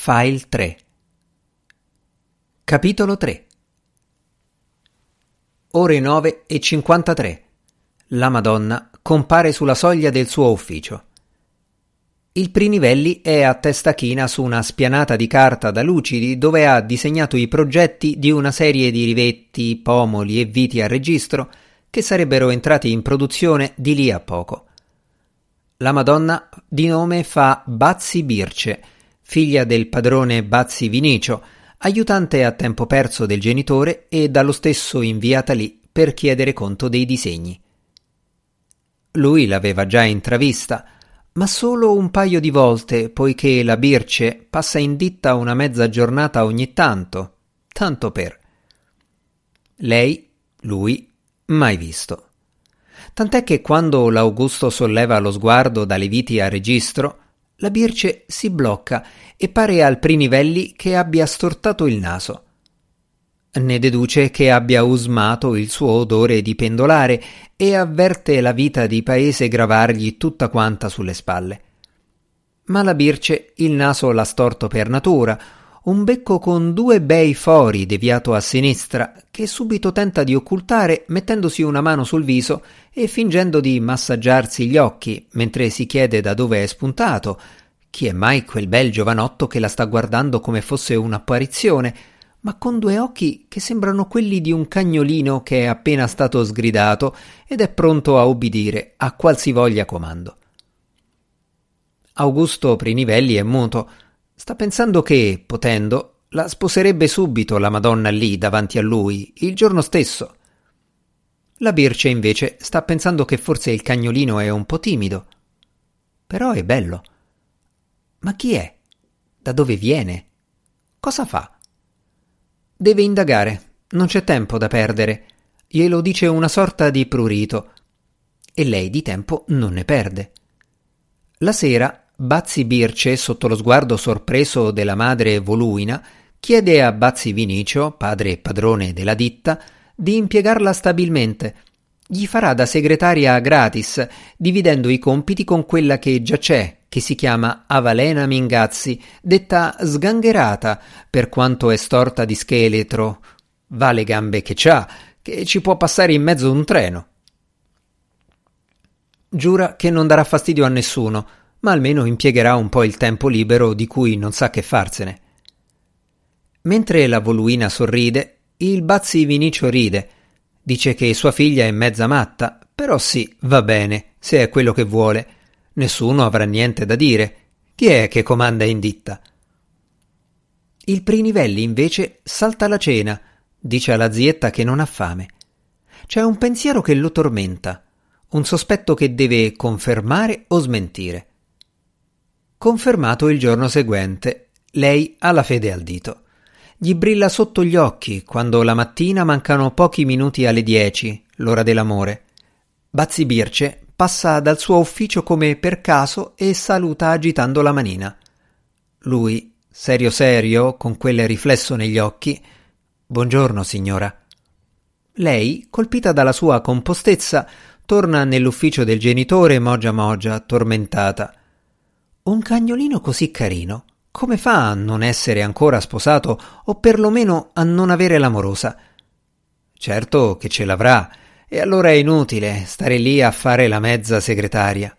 File 3 Capitolo 3 Ore 9 e 53 La Madonna compare sulla soglia del suo ufficio. Il Prinivelli è a testa china su una spianata di carta da lucidi dove ha disegnato i progetti di una serie di rivetti, pomoli e viti a registro che sarebbero entrati in produzione di lì a poco. La Madonna di nome fa Bazzi Birce, figlia del padrone Bazzi Vinicio, aiutante a tempo perso del genitore e dallo stesso inviata lì per chiedere conto dei disegni. Lui l'aveva già intravista, ma solo un paio di volte, poiché la Birce passa in ditta una mezza giornata ogni tanto, tanto per. Lei, lui, mai visto. Tant'è che quando l'Augusto solleva lo sguardo dalle viti a registro, la Birce si blocca e pare al Prinivelli che abbia stortato il naso. Ne deduce che abbia usmato il suo odore di pendolare e avverte la vita di paese gravargli tutta quanta sulle spalle. Ma la Birce il naso l'ha storto per natura, un becco con due bei fori deviato a sinistra, che subito tenta di occultare mettendosi una mano sul viso e fingendo di massaggiarsi gli occhi, mentre si chiede da dove è spuntato. Chi è mai quel bel giovanotto che la sta guardando come fosse un'apparizione, ma con due occhi che sembrano quelli di un cagnolino che è appena stato sgridato ed è pronto a obbedire a qualsivoglia comando. Augusto Prinivelli è muto, Sta pensando che, potendo, la sposerebbe subito la Madonna lì davanti a lui, il giorno stesso. La Birce invece sta pensando che forse il cagnolino è un po' timido. Però è bello. Ma chi è? Da dove viene? Cosa fa? Deve indagare, non c'è tempo da perdere. Glielo dice una sorta di prurito. E lei di tempo non ne perde. La sera Bazzi Birce, sotto lo sguardo sorpreso della madre Voluina, chiede a Bazzi Vinicio, padre e padrone della ditta, di impiegarla stabilmente. Gli farà da segretaria gratis, dividendo i compiti con quella che già c'è, che si chiama Avalena Mingazzi, detta sgangherata, per quanto è storta di scheletro. Va le gambe che c'ha, che ci può passare in mezzo un treno. Giura che non darà fastidio a nessuno, ma almeno impiegherà un po' il tempo libero di cui non sa che farsene. Mentre la Voluina sorride, il Bazzi Vinicio ride. Dice che sua figlia è mezza matta, però sì, va bene, se è quello che vuole. Nessuno avrà niente da dire. Chi è che comanda in ditta? Il Prinivelli invece salta la cena, dice alla zietta che non ha fame. C'è un pensiero che lo tormenta, un sospetto che deve confermare o smentire. Confermato il giorno seguente, lei ha la fede al dito. Gli brilla sotto gli occhi quando la mattina mancano pochi minuti alle dieci, l'ora dell'amore. Bazzi Birce passa dal suo ufficio come per caso e saluta agitando la manina. Lui, serio serio, con quel riflesso negli occhi, Buongiorno, signora. Lei, colpita dalla sua compostezza, torna nell'ufficio del genitore mogia mogia, tormentata. Un cagnolino così carino, come fa a non essere ancora sposato o perlomeno a non avere l'amorosa? Certo che ce l'avrà, e allora è inutile stare lì a fare la mezza segretaria.